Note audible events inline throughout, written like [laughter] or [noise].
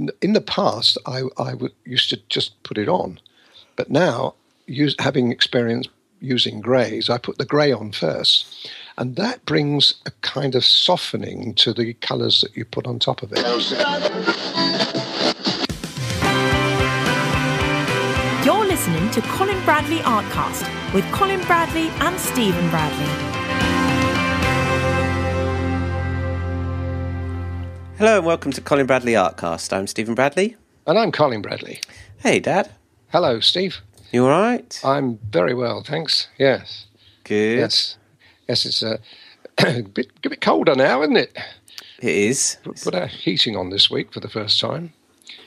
in the, in the past, I, I used to just put it on, but now, use, having experience using greys, I put the grey on first, and that brings a kind of softening to the colours that you put on top of it. You're listening to Colin Bradley Artcast with Colin Bradley and Stephen Bradley. Hello and welcome to Colin Bradley Artcast. I'm Stephen Bradley. And I'm Colin Bradley. Hey, Dad. Hello, Steve. You all right? I'm very well, thanks. Yes. Good. Yes. Yes, it's a, uh, a [coughs] bit a bit colder now, isn't it? It is. Put, put our heating on this week for the first time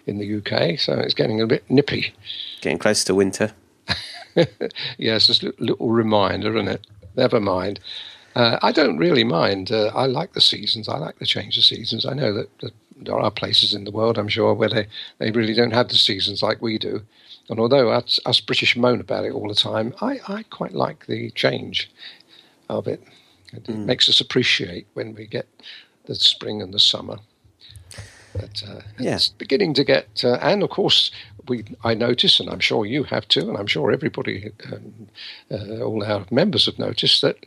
in the UK, so it's getting a bit nippy. Getting close to winter. [laughs] yes, just a little reminder, isn't it? Never mind. Uh, I don't really mind. Uh, I like the seasons. I like the change of seasons. I know that, that, there are places in the world, I'm sure, where they, they really don't have the seasons like we do. And although us, us British moan about it all the time, I, I quite like the change of it. It mm. makes us appreciate when we get the spring and the summer. But uh, yeah. it's beginning to get, uh, and of course, we I notice, and I'm sure you have too, and I'm sure everybody, um, uh, all our members have noticed that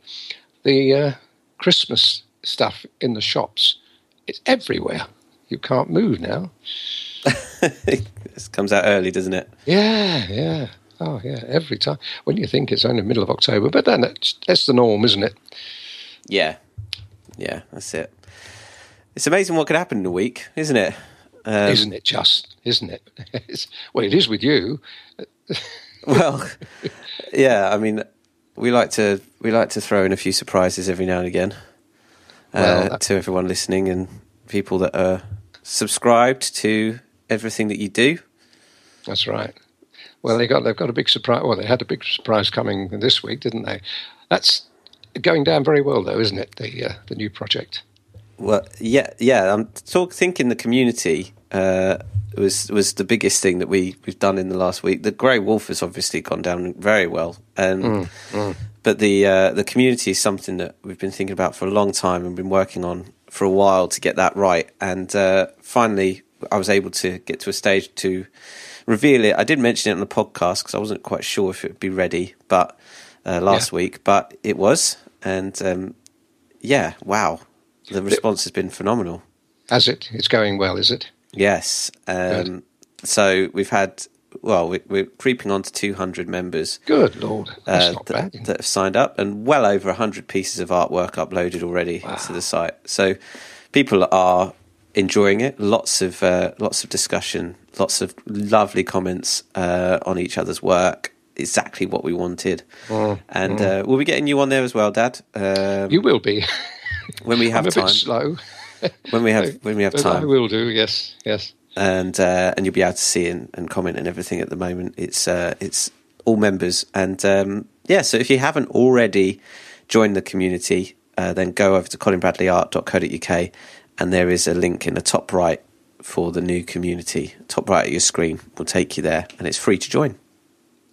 the uh, Christmas stuff in the shops, it's everywhere. You can't move now. [laughs] this comes out early, doesn't it? Yeah, yeah. Oh, yeah. Every time when you think it's only the middle of October, but then that's, that's the norm, isn't it? Yeah, yeah. That's it. It's amazing what could happen in a week, isn't it? Um, isn't it just? Isn't it? [laughs] Well, it is with you. well, yeah. I mean, we like to we like to throw in a few surprises every now and again uh, well, to everyone listening and people that are subscribed to everything that you do. That's right. Well, they got they've got a big surprise. Well, they had a big surprise coming this week, didn't they? That's going down very well, though, isn't it? The uh, the new project. Well, yeah, yeah. I'm talk, thinking the community uh, was was the biggest thing that we we've done in the last week. The Grey Wolf has obviously gone down very well, and mm, mm. but the uh, the community is something that we've been thinking about for a long time and been working on for a while to get that right. And uh, finally, I was able to get to a stage to reveal it. I did mention it on the podcast because I wasn't quite sure if it would be ready, but uh, last yeah. week, but it was, and um, yeah, wow, the response has been phenomenal. Has it? It's going well, is it? Yes. Um, so we've had, well, we, we're creeping on to 200 members. Good Lord. That's uh, not bad. That, that have signed up and well over 100 pieces of artwork uploaded already wow. to the site. So people are enjoying it. Lots of uh, lots of discussion, lots of lovely comments uh, on each other's work. Exactly what we wanted, mm, and mm. Uh, we'll be getting you on there as well, Dad. Um, you will be when we [laughs] have I'm a time. Bit slow [laughs] when we have when we have time. I will do. Yes, yes. And uh, and you'll be able to see and, and, comment and everything. At the moment, it's uh, it's all members, and um, yeah. So if you haven't already joined the community, uh, then go over to colinbradleyart.co.uk, and there is a link in the top right for the new community. Top right of your screen will take you there, and it's free to join.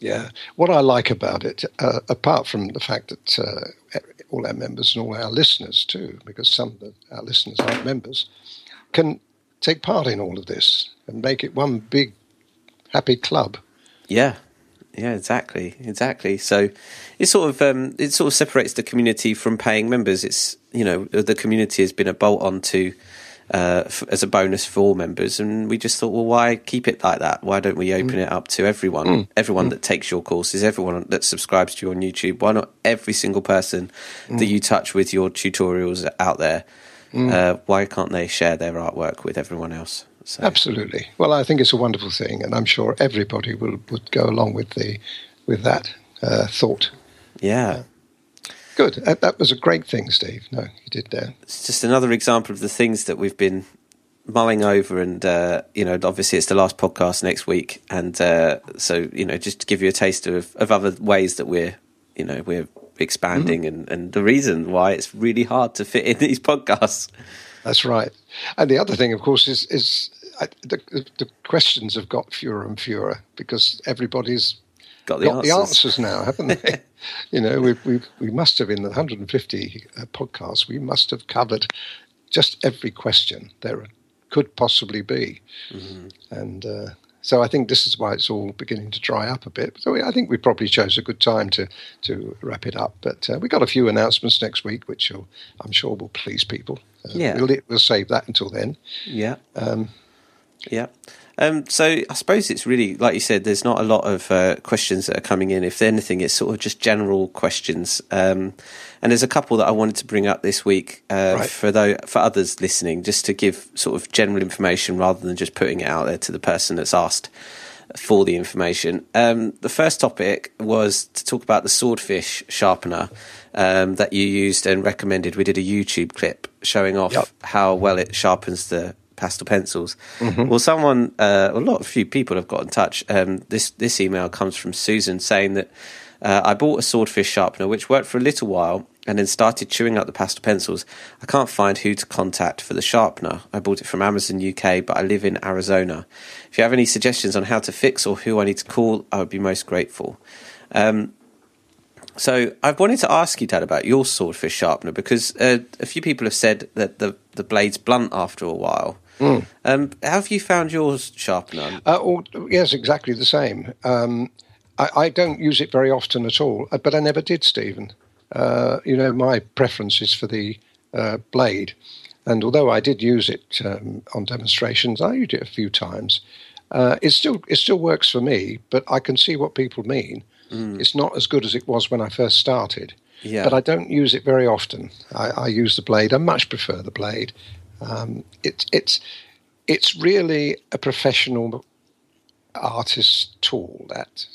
Yeah, what I like about it, uh, apart from the fact that uh, all our members and all our listeners too, because some of our listeners aren't members, can take part in all of this and make it one big happy club. Yeah, yeah, exactly, exactly. So it sort of um, it sort of separates the community from paying members. It's you know the community has been a bolt on to uh, f- as a bonus for all members. And we just thought, well, why keep it like that? Why don't we open mm. it up to everyone? Mm. Everyone mm. that takes your courses, everyone that subscribes to you on YouTube. Why not every single person that mm. you touch with your tutorials out there? Mm. Uh, why can't they share their artwork with everyone else? So. Absolutely. Well, I think it's a wonderful thing, and I'm sure everybody will would go along with the with that uh, thought. Yeah. Good. That, that, was a great thing, Steve. No, you did there. It's just another example of the things that we've been mulling over, and uh, you know, obviously it's the last podcast next week, and uh, so you know, just to give you a taste of, of other ways that we're, you know, we're expanding, mm-hmm. and, and the reason why it's really hard to fit in [laughs] these podcasts. That's right. And the other thing, of course, is is I, the, the questions have got fewer and fewer because everybody's got the, got answers. the answers now, haven't they? [laughs] you know, we, we, we must have, in the 150 uh, podcasts, we must have covered just every question there could possibly be. Mm-hmm. And uh, so I think this is why it's all beginning to dry up a bit. So I think we probably chose a good time to to wrap it up. But uh, we got a few announcements next week, which I'm sure will please people. Uh, yeah, we'll, we'll save that until then. Yeah. Um, yeah. Um, so I suppose it's really like you said. There's not a lot of uh, questions that are coming in. If anything, it's sort of just general questions. Um, and there's a couple that I wanted to bring up this week uh, right. for though for others listening, just to give sort of general information rather than just putting it out there to the person that's asked for the information. Um, the first topic was to talk about the swordfish sharpener um, that you used and recommended. We did a YouTube clip showing off yep. how well it sharpens the pastel pencils. Mm-hmm. Well, someone, uh, a lot, of few people have got in touch. Um, this this email comes from Susan saying that uh, I bought a swordfish sharpener which worked for a little while and then started chewing up the pastel pencils. I can't find who to contact for the sharpener. I bought it from Amazon UK, but I live in Arizona. If you have any suggestions on how to fix or who I need to call, I would be most grateful. Um, so I've wanted to ask you, Dad, about your swordfish sharpener because uh, a few people have said that the the blade's blunt after a while. Mm. Um, have you found yours sharpener? Uh, or, yes, exactly the same. Um, I, I, don't use it very often at all, uh, but I never did, Stephen. Uh, you know, my preference is for the uh, blade. And although I did use it um, on demonstrations, I used it a few times. Uh, it still it still works for me, but I can see what people mean. Mm. It's not as good as it was when I first started. Yeah. But I don't use it very often. I, I use the blade. I much prefer the blade. Um, it, it's it's really a professional artist tool. That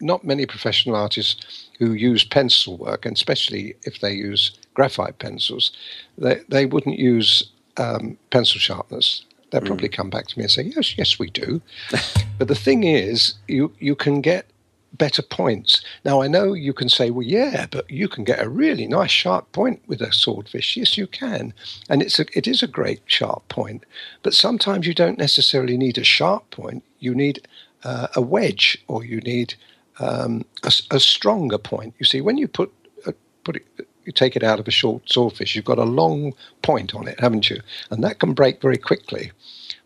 not many professional artists who use pencil work, and especially if they use graphite pencils, they they wouldn't use um, pencil sharpeners. They'll mm. probably come back to me and say, "Yes, yes, we do." [laughs] but the thing is, you you can get better points. Now, I know you can say, well, yeah, but you can get a really nice sharp point with a swordfish. Yes, you can. And it's a, it is a great sharp point. But sometimes you don't necessarily need a sharp point. You need uh, a wedge or you need um, a, a, stronger point. You see, when you put, uh, put it, you take it out of a short swordfish, you've got a long point on it, haven't you? And that can break very quickly.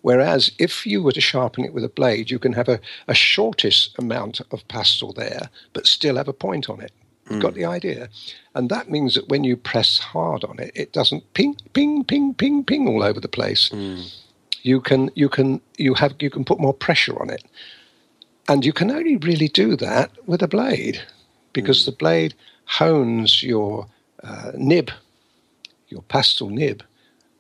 Whereas if you were to sharpen it with a blade, you can have a, a shortest amount of pastel there, but still have a point on it. Mm. Got the idea? And that means that when you press hard on it, it doesn't ping, ping, ping, ping, ping all over the place. Mm. You can you can you have you can put more pressure on it. And you can only really do that with a blade because mm. the blade hones your uh, nib, your pastel nib,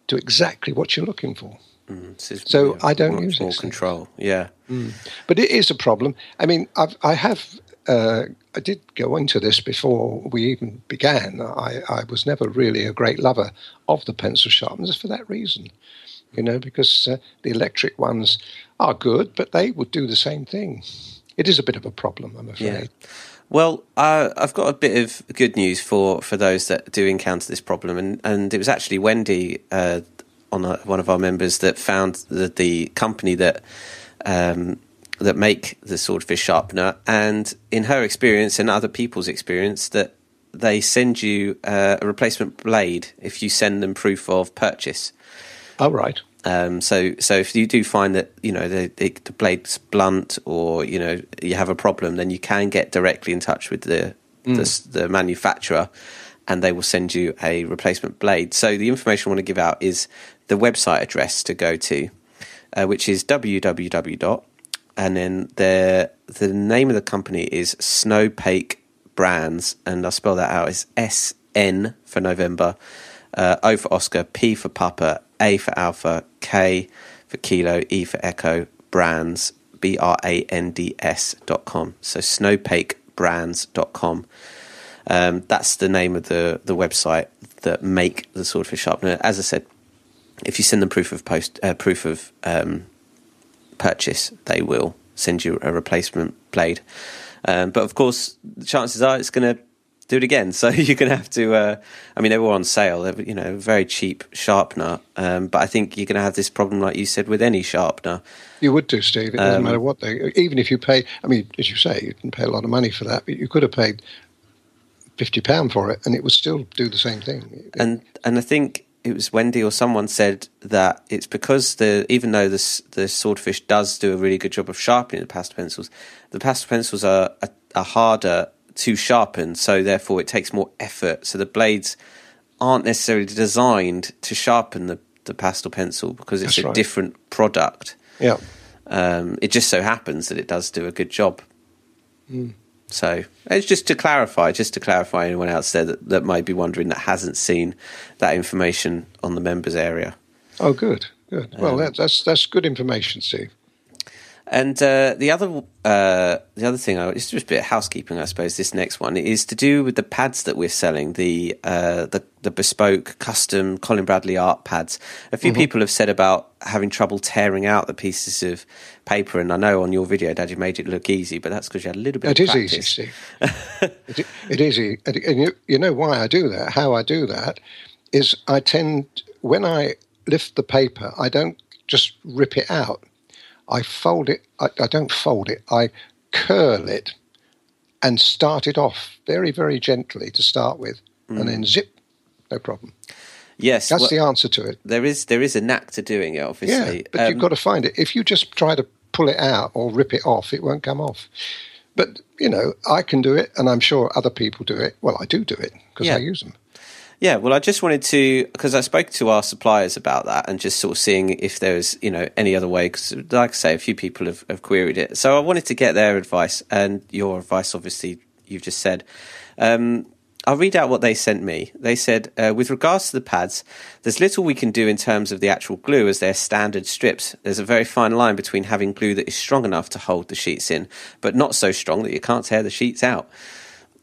to exactly what you're looking for. Mm, so yeah, I don't use more control. Yeah, mm. but it is a problem. I mean, I've, I have. Uh, I did go into this before we even began. I, I was never really a great lover of the pencil sharpeners for that reason. You know, because uh, the electric ones are good, but they would do the same thing. It is a bit of a problem, I'm afraid. Yeah. Well, uh, I've got a bit of good news for, for those that do encounter this problem, and, and it was actually Wendy uh, on a, one of our members that found the, the company that um, that make the swordfish sharpener, and in her experience and other people's experience, that they send you uh, a replacement blade if you send them proof of purchase. Oh, right. Um, so, so if you do find that you know the, the, the, blade's blunt or you know you have a problem, then you can get directly in touch with the mm. the, the manufacturer, and they will send you a replacement blade. So, the information I want to give out is the website address to go to, uh, which is www. and then the the name of the company is Snopake Brands, and I'll spell that out. It's S N for November, uh, O for Oscar, P for Papa, A for Alpha, K for Kilo, E for Echo, Brands, B R A N D S dot com. So snopakebrands.com. Um, that's the name of the, the website that make the swordfish sharpener. As I said, if you send them proof of post uh, proof of um, purchase, they will send you a replacement blade. Um, but of course, the chances are it's going to do it again. [laughs] So you're going to have to. Uh, I mean, they were on sale. They're you know very cheap sharpener. Um, but I think you're going to have this problem, like you said, with any sharpener. You would do, Steve. It doesn't um, matter what they. Even if you pay, I mean, as you say, you can pay a lot of money for that, but you could have paid fifty pound for it, and it would still do the same thing. And and I think it was Wendy or someone said that it's because the even though the the swordfish does do a really good job of sharpening the pastel pencils, the pastel pencils are, are, are harder to sharpen, so therefore it takes more effort. So the blades aren't necessarily designed to sharpen the, the pastel pencil because it's That's a right. different product. Yeah. Um, it just so happens that it does do a good job. Hmm. So it's just to clarify, just to clarify anyone else there that, that might be wondering that hasn't seen that information on the members area. Oh, good, good. Um, Well, that, that's that's good information, Steve. And uh, the other uh, the other thing, I- it's just a bit of housekeeping, I suppose. This next one is to do with the pads that we're selling, the uh, the, the bespoke, custom Colin Bradley art pads. A few people have said about having trouble tearing out the pieces of paper, and I know on your video, Dad, you made it look easy, but that's because you had a little bit. It of is practice. easy, Steve. [laughs] it, it is easy, and, and you, you know why I do that. How I do that is I tend when I lift the paper, I don't just rip it out. I fold it. I, I don't fold it. I curl it and start it off very, very gently to start with, and then zip. No problem. Yes, That's well, the answer to it. there is there is a knack to doing it. obviously. Yeah, but Um, you've got to find it. If you just try to pull it out or rip it off, it won't come off. But you know, I can do it, and I'm sure other people do it. Well, I do do it because Yeah. I use them. Yeah, well, I just wanted to because I spoke to our suppliers about that and just sort of seeing if there was you know any other way because, like I say, a few people have, have queried it. So I wanted to get their advice and your advice. Obviously, you've just said. Um, I'll read out what they sent me. They said, uh, with regards to the pads, there's little we can do in terms of the actual glue as they're standard strips. There's a very fine line between having glue that is strong enough to hold the sheets in, but not so strong that you can't tear the sheets out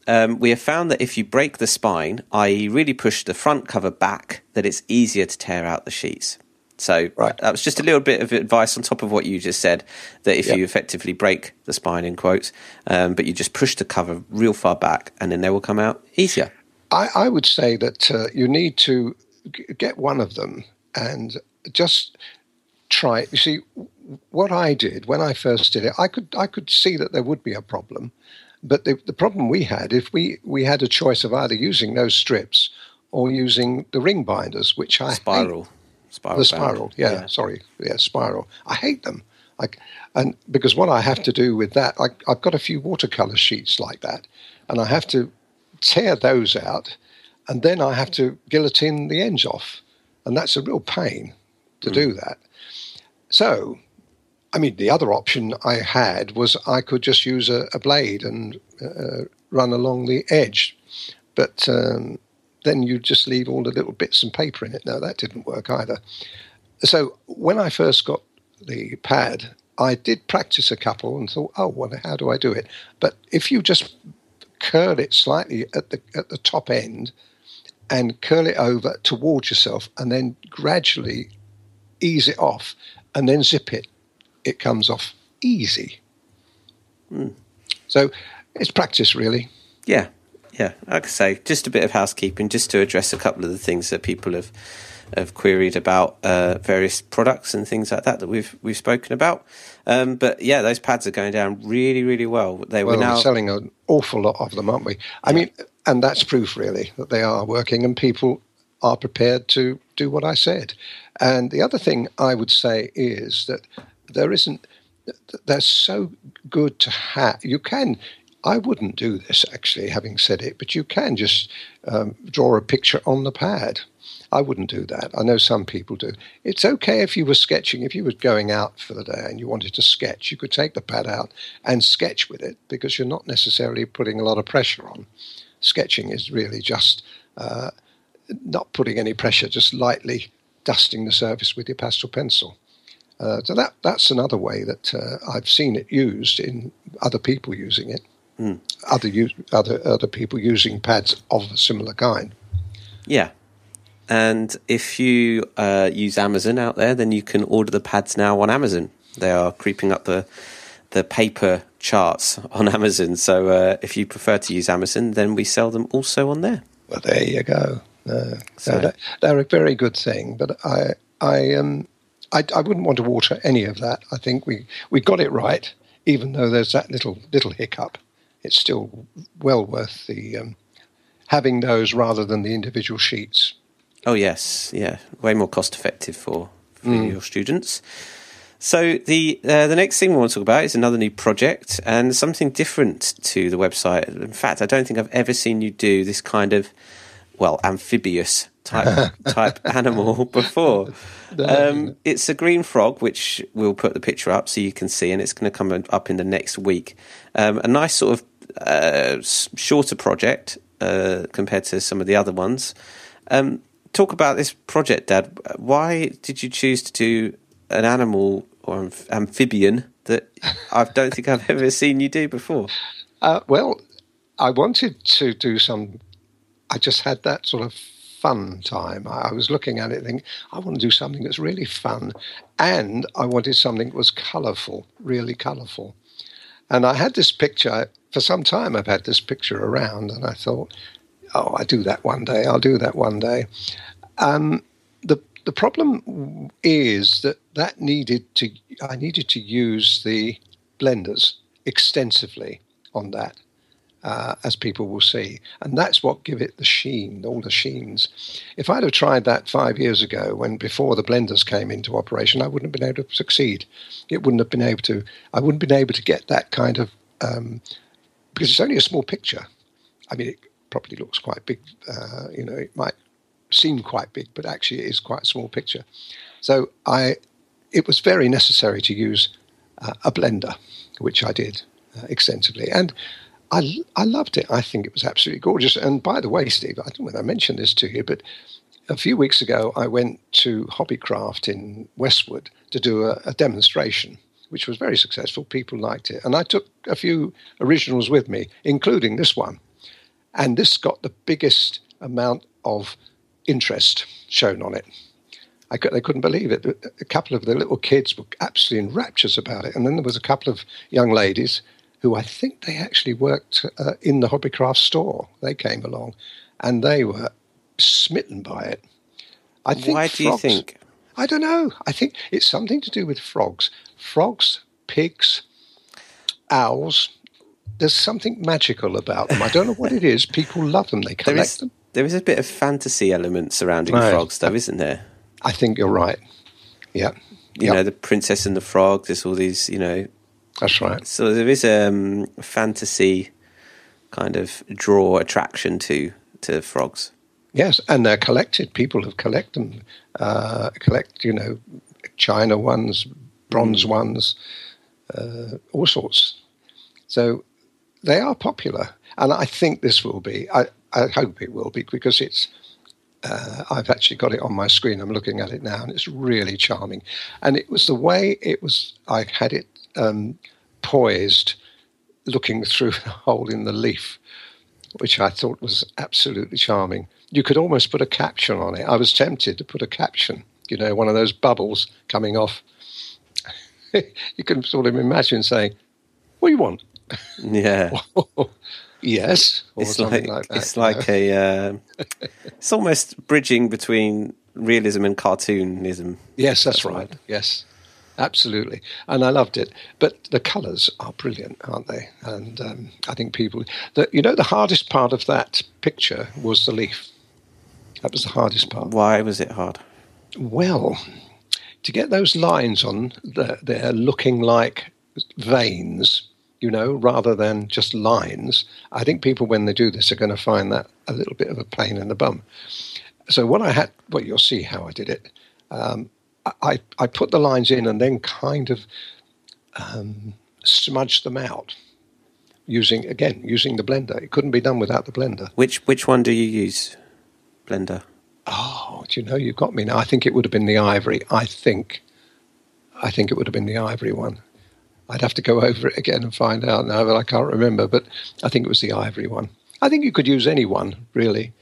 um, we have found that if you break the spine, i.e., really push the front cover back, that it's easier to tear out the sheets. So Right. that was just a little bit of advice on top of what you just said. That if Yep. you effectively break the spine in quotes, um, but you just push the cover real far back, and then they will come out easier. I, I would say that uh, you need to g- get one of them and just try it. You see, what I did when I first did it, I could I could see that there would be a problem, but the, the problem we had, if we we had a choice of either using those strips or using the ring binders, which I hate. Spiral, spiral, the spiral. Yeah, sorry, yeah, spiral. I hate them. Like, and because what I have to do with that, I, I've got a few watercolor sheets like that, and I have to tear those out, and then I have to guillotine the ends off, and that's a real pain to hmm. do that. So, I mean, the other option I had was I could just use a, a blade and uh, run along the edge, but um, then you just leave all the little bits and paper in it. No, that didn't work either. So when I first got the pad, I did practice a couple and thought, oh, well, how do I do it? But if you just curl it slightly at the at the top end and curl it over towards yourself, and then gradually ease it off, and then zip it, it comes off easy. So it's practice, really. Yeah, yeah. Like I say, just a bit of housekeeping, just to address a couple of the things that people have have queried about uh, various products and things like that that we've we've spoken about. Um, but yeah, those pads are going down really, really well. They Well, were now we're selling an awful lot of them, aren't we? I mean, and that's proof, really, that they are working and people are prepared to do what I said. And the other thing I would say is that there isn't, they're so good to have. You can, I wouldn't do this actually, having said it, but you can just um, draw a picture on the pad. I wouldn't do that. I know some people do. It's okay if you were sketching, if you were going out for the day and you wanted to sketch, you could take the pad out and sketch with it because you're not necessarily putting a lot of pressure on. Sketching is really just uh, not putting any pressure, just lightly dusting the surface with your pastel pencil. Uh, so that that's another way that uh, I've seen it used in other people using it, other use, other other people using pads of a similar kind. Yeah. And if you uh, use Amazon out there, then you can order the pads now on Amazon. They are creeping up the the paper charts [laughs] on Amazon. So uh, if you prefer to use Amazon, then we sell them also on there. Well, there you go. Uh, So- no, that- they're a very good thing, but I, I, um, I, I wouldn't want to water any of that. I think we, we got it right, even though there's that little little hiccup. It's still well worth the um, having those rather than the individual sheets. Oh yes, yeah, way more cost effective for for mm. your students. So the uh, the next thing we want to talk about is another new project and something different to the website. In fact, I don't think I've ever seen you do this kind of well amphibious type [laughs] type animal [laughs] before. Um, it's a green frog, which we'll put the picture up so you can see, and it's going to come up in the next week. Um, a nice sort of uh, shorter project uh, compared to some of the other ones. Um, talk about this project, Dad. Why did you choose to do an animal or amphibian that I don't think I've [laughs] ever seen you do before? Uh, well, I wanted to do some. I just had that sort of fun time. I, I was looking at it thinking, I want to do something that's really fun. And I wanted something that was colourful, really colourful. And I had this picture, for some time I've had this picture around, and I thought, oh, I'll do that one day, I'll do that one day. Um, the, the problem is that that needed to, I needed to use the blenders extensively on that uh, as people will see. And that's what give it the sheen, all the sheens. If I'd have tried that five years ago, when before the blenders came into operation, I wouldn't have been able to succeed. It wouldn't have been able to. I wouldn't have been able to get that kind of um, because it's only a small picture. I mean, it probably looks quite big. Uh, you know, it might seem quite big, but actually it is quite a small picture. So I, it was very necessary to use uh, a blender, which I did uh, extensively, and I, I loved it. I think it was absolutely gorgeous. And by the way, Steve, I don't know when I mentioned this to you, but a few weeks ago, I went to Hobbycraft in Westwood to do a, a, demonstration, which was very successful. People liked it. And I took a few originals with me, including this one. And this got the biggest amount of interest shown on it. I could, they couldn't believe it. A couple of the little kids were absolutely in raptures about it. And then there was a couple of young ladies who I think they actually worked uh, in the Hobbycraft store. They came along and they were smitten by it. I think Why do frogs, you think? I don't know. I think it's something to do with frogs. Frogs, pigs, owls. There's something magical about them. I don't know what it is. [laughs] People love them. They collect there is, them. There is a bit of fantasy element surrounding right. frogs, though, isn't there? I think you're right. Yeah. You yep. know, the Princess and the Frog. There's all these, you know, that's right. So there is a um, fantasy kind of draw attraction to to frogs. Yes, and they're collected. People have collected them, uh, collect you know, china ones, bronze mm. ones, uh, all sorts. So they are popular, and I think this will be. I, I hope it will be because it's. Uh, I've actually got it on my screen. I'm looking at it now, and it's really charming. And it was the way it was. I had it um, poised, looking through [laughs] the hole in the leaf, which I thought was absolutely charming. You could almost put a caption on it. I was tempted to put a caption, you know, one of those bubbles coming off. [laughs] you can sort of imagine saying, "What do you want?" Yeah. [laughs] yes. it's like, like it's like a. Uh, it's almost bridging between realism and cartoonism. Yes, that's right. Yes absolutely. And I loved it. But the colours are brilliant, aren't they? And um, I think people, the, you know, the hardest part of that picture was the leaf. That was the hardest part. Why was it hard? Well, to get those lines on the, there looking like veins, you know, rather than just lines, I think people, when they do this, are going to find that a little bit of a pain in the bum. So what I had, well, you'll see how I did it. Um, I, I put the lines in and then kind of um, smudged them out using again using the blender. It couldn't be done without the blender. Which which one do you use? Blender. Oh, do you know you've got me now? I think it would have been the ivory. I think, I think it would have been the ivory one. I'd have to go over it again and find out now, but I can't remember. But I think it was the ivory one. I think you could use any one really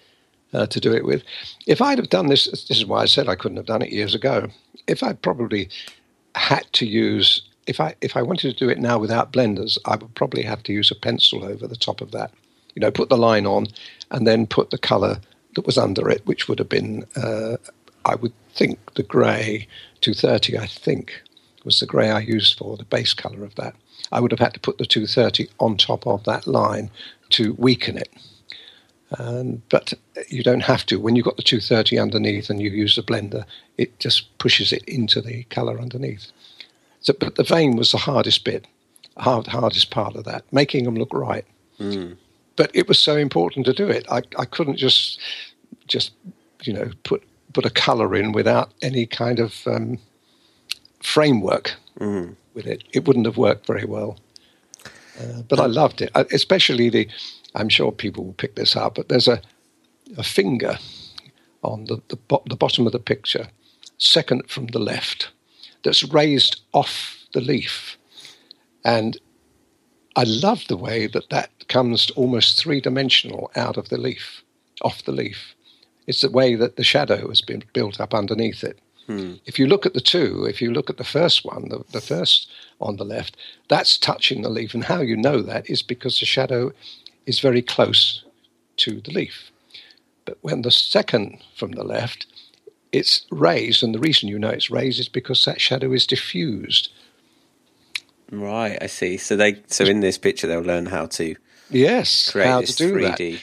uh, to do it with. If I'd have done this, this is why I said I couldn't have done it years ago. If I probably had to use, if I if I wanted to do it now without blenders, I would probably have to use a pencil over the top of that. You know, put the line on, and then put the colour that was under it, which would have been, uh, I would think, the grey 230. I think was the grey I used for the base colour of that. I would have had to put the 230 on top of that line to weaken it Um, but you don't have to. When you've got the 230 underneath and you use the blender, it just pushes it into the colour underneath. So, but the vein was the hardest bit, hard, hardest part of that, making them look right. Mm. But it was so important to do it. I, I couldn't just just you know put put a colour in without any kind of um, framework Mm. with it. It wouldn't have worked very well. Uh, but I loved it, I- especially the. I'm sure people will pick this up, but there's a a finger on the the, bo- the bottom of the picture, second from the left, that's raised off the leaf, and I love the way that that comes almost three dimensional out of the leaf, off the leaf. It's the way that the shadow has been built up underneath it. Hmm. If you look at the two, if you look at the first one, the, the first on the left, that's touching the leaf. And how you know that is because the shadow is very close to the leaf. But when the second from the left, it's raised, and the reason you know it's raised is because that shadow is diffused. Right, I see. So they so in this picture they'll learn how to Yes, create how this to do three that.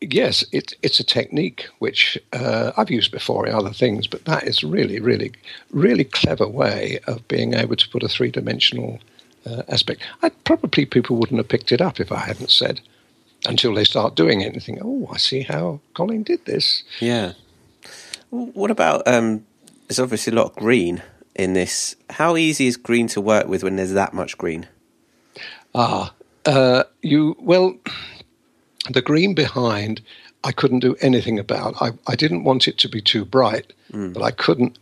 Yes, it, it's a technique which uh, I've used before in other things, but that is really, really, really clever way of being able to put a three dimensional uh, aspect. I probably people wouldn't have picked it up if I hadn't said until they start doing it and think, oh, I see how Colin did this. Yeah. What about um? There's obviously a lot of green in this. How easy is green to work with when there's that much green? Ah, uh, you well, the green behind, I couldn't do anything about. I, I didn't want it to be too bright, but I couldn't.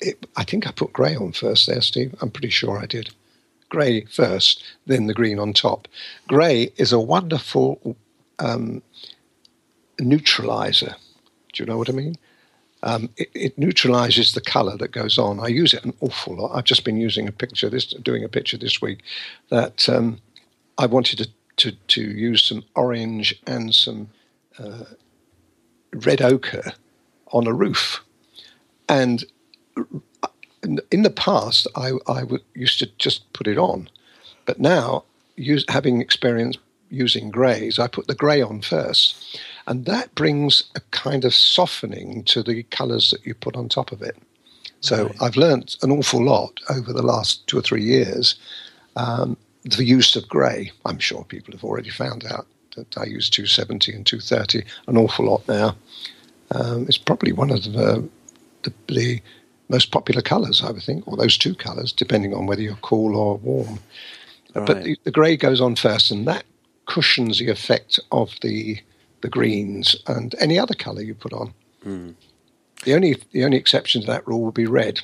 It, I think I put grey on first there, Steve. I'm pretty sure I did. Grey first, then the green on top. Grey is a wonderful um, neutralizer. Do you know what I mean? Um, it, it neutralizes the color that goes on. I use it an awful lot. I've just been using a picture this, doing a picture this week that um, I wanted to, to, to use some orange and some uh, red ochre on a roof. And in, the past, I, I used to just put it on. But now, use, having experience using greys, I put the grey on first. And that brings a kind of softening to the colours that you put on top of it. So I've learnt an awful lot over the last two or three years. Um, the use of grey, I'm sure people have already found out that I use 270 and 230 an awful lot now. Um, it's probably one of the, the, the most popular colours, I would think, or those two colours, depending on whether you're cool or warm. But the, the grey goes on first, and that cushions the effect of the the greens and any other colour you put on. The only the only exception to that rule would be red.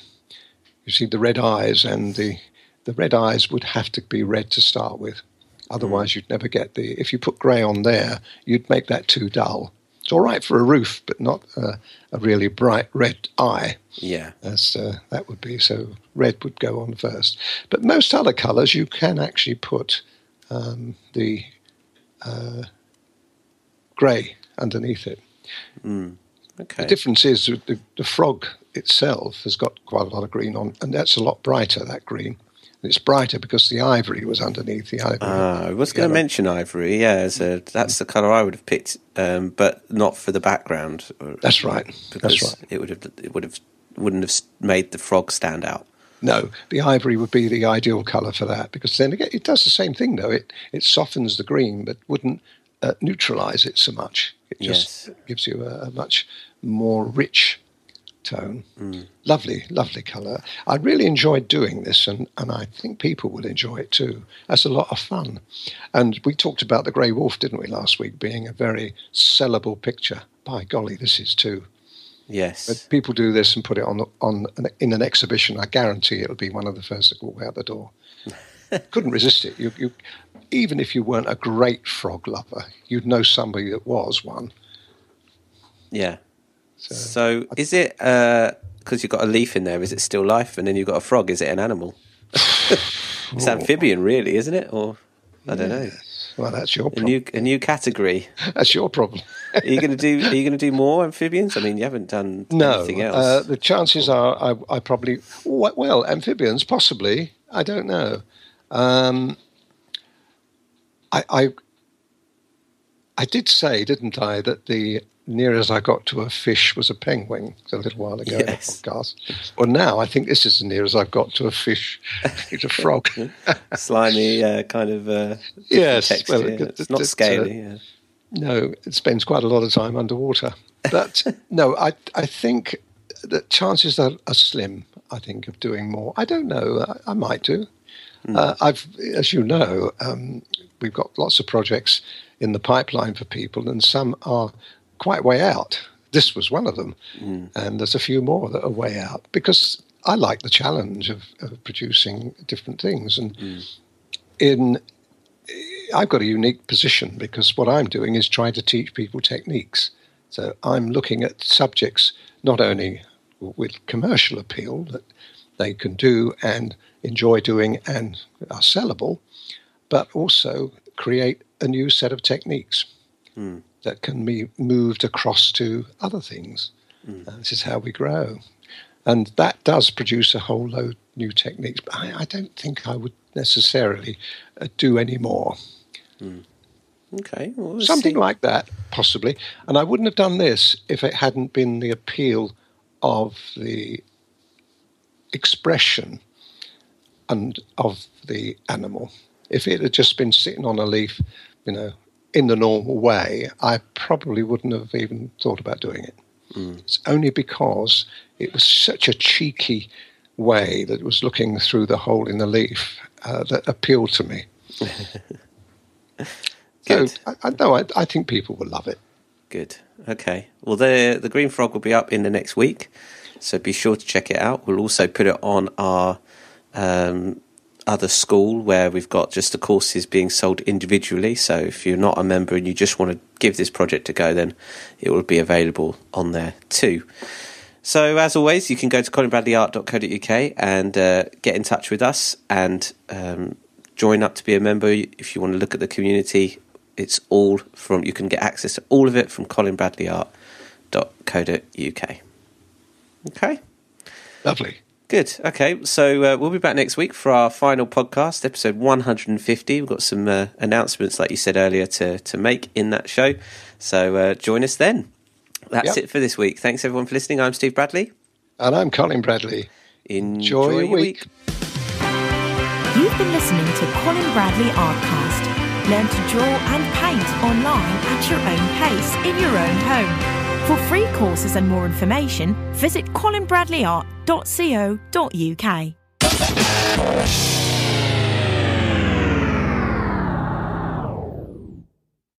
You see, the red eyes and the the red eyes would have to be red to start with. Otherwise, you'd never get the. If you put grey on there, you'd make that too dull. It's all right for a roof, but not uh, a really bright red eye. Yeah. As uh, that would be. So red would go on first. But most other colours, you can actually put um, the uh, grey underneath it. Okay. The difference is the, the frog itself has got quite a lot of green on, and that's a lot brighter, that green. And it's brighter because the ivory was underneath the ivory. Ah, I was going to mention ivory. Yeah, a, that's the color I would have picked, um, but not for the background. That's right. Because That's right. it would have it would have wouldn't have made the frog stand out. No, the ivory would be the ideal colour for that because then again, it does the same thing though. It it softens the green but wouldn't uh, neutralise it so much. It just Yes. gives you a, a much more rich tone. Mm. Lovely, lovely colour. I really enjoyed doing this, and, and I think people will enjoy it too. That's a lot of fun. And we talked about the Grey Wolf, didn't we, last week, being a very sellable picture. By golly, this is too. Yes. But people do this and put it on on an, in an exhibition. I guarantee it'll be one of the first to walk out the door. [laughs] Couldn't resist it. You, you, even if you weren't a great frog lover, you'd know somebody that was one. yeah. So, is it uh, because you've got a leaf in there? Is it still life? And then you've got a frog. Is it an animal? [laughs] it's [laughs] amphibian, really, isn't it? Or I don't know. Well, that's your A new a new category. [laughs] That's your problem. Are you going to do? Are you going to do more amphibians? I mean, you haven't done no, anything else. uh, the chances are I, I probably well amphibians possibly. I don't know. Um, I, I I did say, didn't I, that the nearest I got to a fish was a penguin a little while ago yes. in the podcast. Well, now I think this is the as I've got to a fish. [laughs] It's a frog. [laughs] Slimy, uh, kind of. Uh, yes, well, it, it's not scaly. Uh, yeah. No, it spends quite a lot of time underwater. But [laughs] no, I I think that chances are, are, slim. I think of doing more. I don't know. I, I might do. Mm. Uh, I've, as you know, um, we've got lots of projects in the pipeline for people, and some are quite way out. This was one of them, mm. and there's a few more that are way out because I like the challenge of, of producing different things. And mm. in I've got a unique position because what I'm doing is trying to teach people techniques. So I'm looking at subjects not only with commercial appeal that they can do and enjoy doing and are sellable, but also create a new set of techniques mm. That can be moved across to other things. Mm. this is how we grow. And that does produce a whole load new techniques. But I, I don't think I would necessarily uh, do any more. Mm. Okay. Well, Something see. like that, possibly. And I wouldn't have done this if it hadn't been the appeal of the expression and of the animal. If it had just been sitting on a leaf, you know, in the normal way, I probably wouldn't have even thought about doing it. Mm. It's only because it was such a cheeky way that was looking through the hole in the leaf uh, that appealed to me. [laughs] so I, I, no, I, I think people will love it. Good. Okay. Well, the the Green Frog will be up in the next week, so be sure to check it out. We'll also put it on our um, other school where we've got just the courses being sold individually. So if you're not a member and you just want to give this project a go, then it will be available on there too. So as always, you can go to colinbradleyart.co.uk and uh, get in touch with us and um, join up to be a member. If you want to look at the community, it's all from you can get access to all of it from colinbradleyart.co.uk. Okay. Lovely. Good. Okay. So uh, we'll be back next week for our final podcast, episode 150. We've got some uh, announcements, like you said earlier, to, to make in that show. So uh, join us then. That's yep. it for this week. Thanks everyone for listening. I'm Steve Bradley. And I'm Colin Bradley. Enjoy, Enjoy your week. week. You've been listening to Colin Bradley Artcast. Learn to draw and paint online at your own pace in your own home. For free courses and more information, visit colinbradleyart.co.uk.